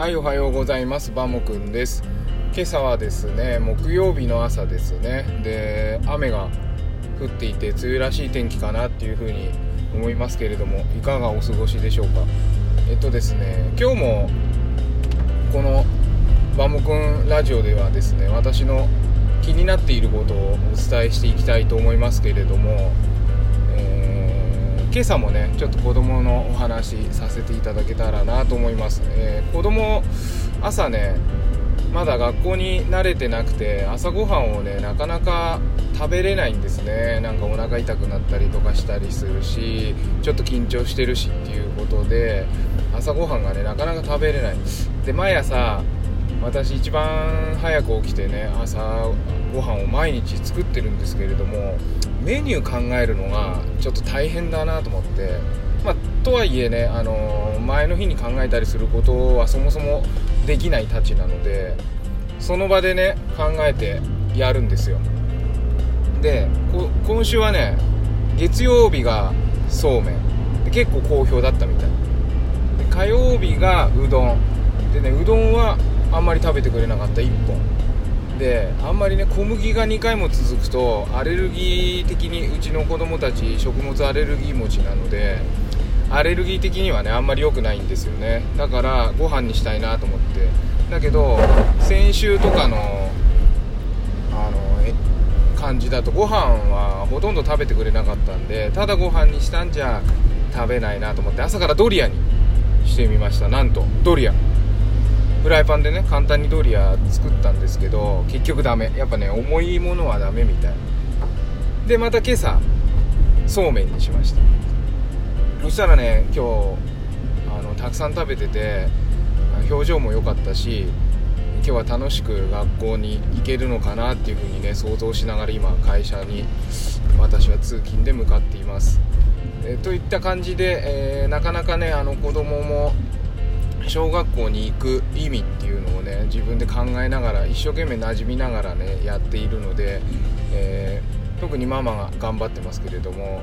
はいおはようございます。バモくんです。今朝はですね木曜日の朝ですね。で雨が降っていて梅雨らしい天気かなっていう風に思いますけれどもいかがお過ごしでしょうか？えっとですね今日もこのバモくんラジオではですね私の気になっていることをお伝えしていきたいと思いますけれども今朝もねちょっと子供のお話させていただけたらなと思います、えー、子供朝ねまだ学校に慣れてなくて朝ごはんをねなかなか食べれないんですね。なんかお腹痛くなったりとかしたりするしちょっと緊張してるしっていうことで朝ごはんがねなかなか食べれない。で毎朝私一番早く起きてね朝ごはんを毎日作ってるんですけれどもメニュー考えるのがちょっと大変だなと思って、まあ、とはいえね、あの前の日に考えたりすることはそもそもできないたちなのでその場でね考えてやるんですよ。で今週はね月曜日がそうめん。で結構好評だったみたい。で火曜日がうどん。でねうどんはあんまり食べてくれなかった1本。であんまりね小麦が2回も続くとアレルギー的にうちの子供たち食物アレルギー持ちなのでアレルギー的にはねあんまり良くないんですよね。だからご飯にしたいなと思って。だけど先週とかのあの感じだとご飯はほとんど食べてくれなかったんでただご飯にしたんじゃ食べないなと思って朝からドリアにしてみました。なんとドリア。フライパンでね簡単にドリア作ったんですけど結局ダメ。やっぱね重いものはダメみたい。でまた今朝そうめんにしました。そしたらね今日あのたくさん食べてて表情も良かったし今日は楽しく学校に行けるのかなっていう風にね想像しながら今会社に私は通勤で向かっています、えといった感じで、えー、なかなかねあの子供も小学校に行く意味っていうのをね自分で考えながら一生懸命馴染みながらねやっているので、えー、特にママが頑張ってますけれども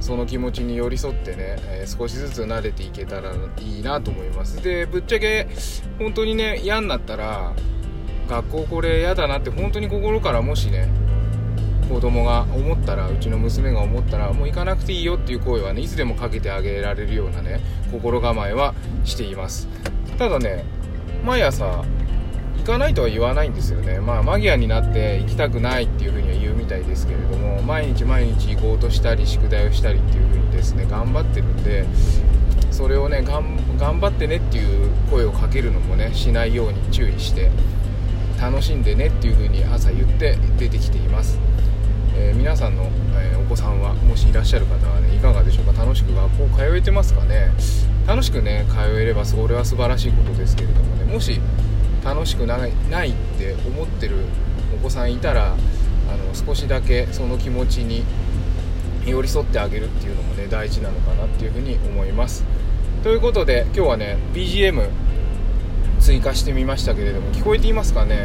その気持ちに寄り添ってね、えー、少しずつ慣れていけたらいいなと思います。でぶっちゃけ本当にね嫌になったら学校これ嫌だなって本当に心からもしね子供が思ったらうちの娘が思ったらもう行かなくていいよっていう声はねいつでもかけてあげられるようなね心構えはしています。ただね毎朝行かないとは言わないんですよね。まあマギアになって行きたくないっていうふうには言うみたいですけれども毎日毎日行こうとしたり宿題をしたりっていうふうにですね頑張ってるんでそれをね頑張ってねっていう声をかけるのもねしないように注意して楽しんでねっていうふうに朝言って出てきています。えー、皆さんの、えー、お子さんはもしいらっしゃる方はねいかがでしょうか？楽しく学校通えてますかね？楽しくね通えればそれは素晴らしいことですけれどもね。もし楽しくないないって思ってるお子さんいたらあの少しだけその気持ちに寄り添ってあげるっていうのもね大事なのかなっていうふうに思います。ということで今日はね BGM 追加してみましたけれども聞こえていますかね？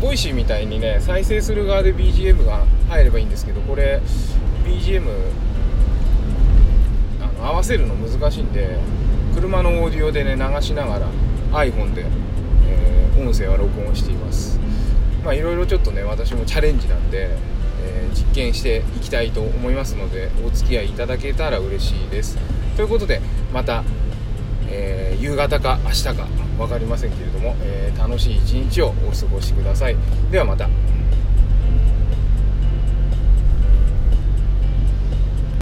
Voicy みたいにね再生する側で BGM が入ればいいんですけどこれ BGM あの合わせるの難しいんで車のオーディオでね流しながら iPhone で、えー、音声は録音しています。まあいろいろちょっとね私もチャレンジなんで、えー、実験していきたいと思いますのでお付き合いいただけたら嬉しいです。ということでまた、えー、夕方か明日か分かりませんけれども、えー、楽しい一日をお過ごしください。ではまた。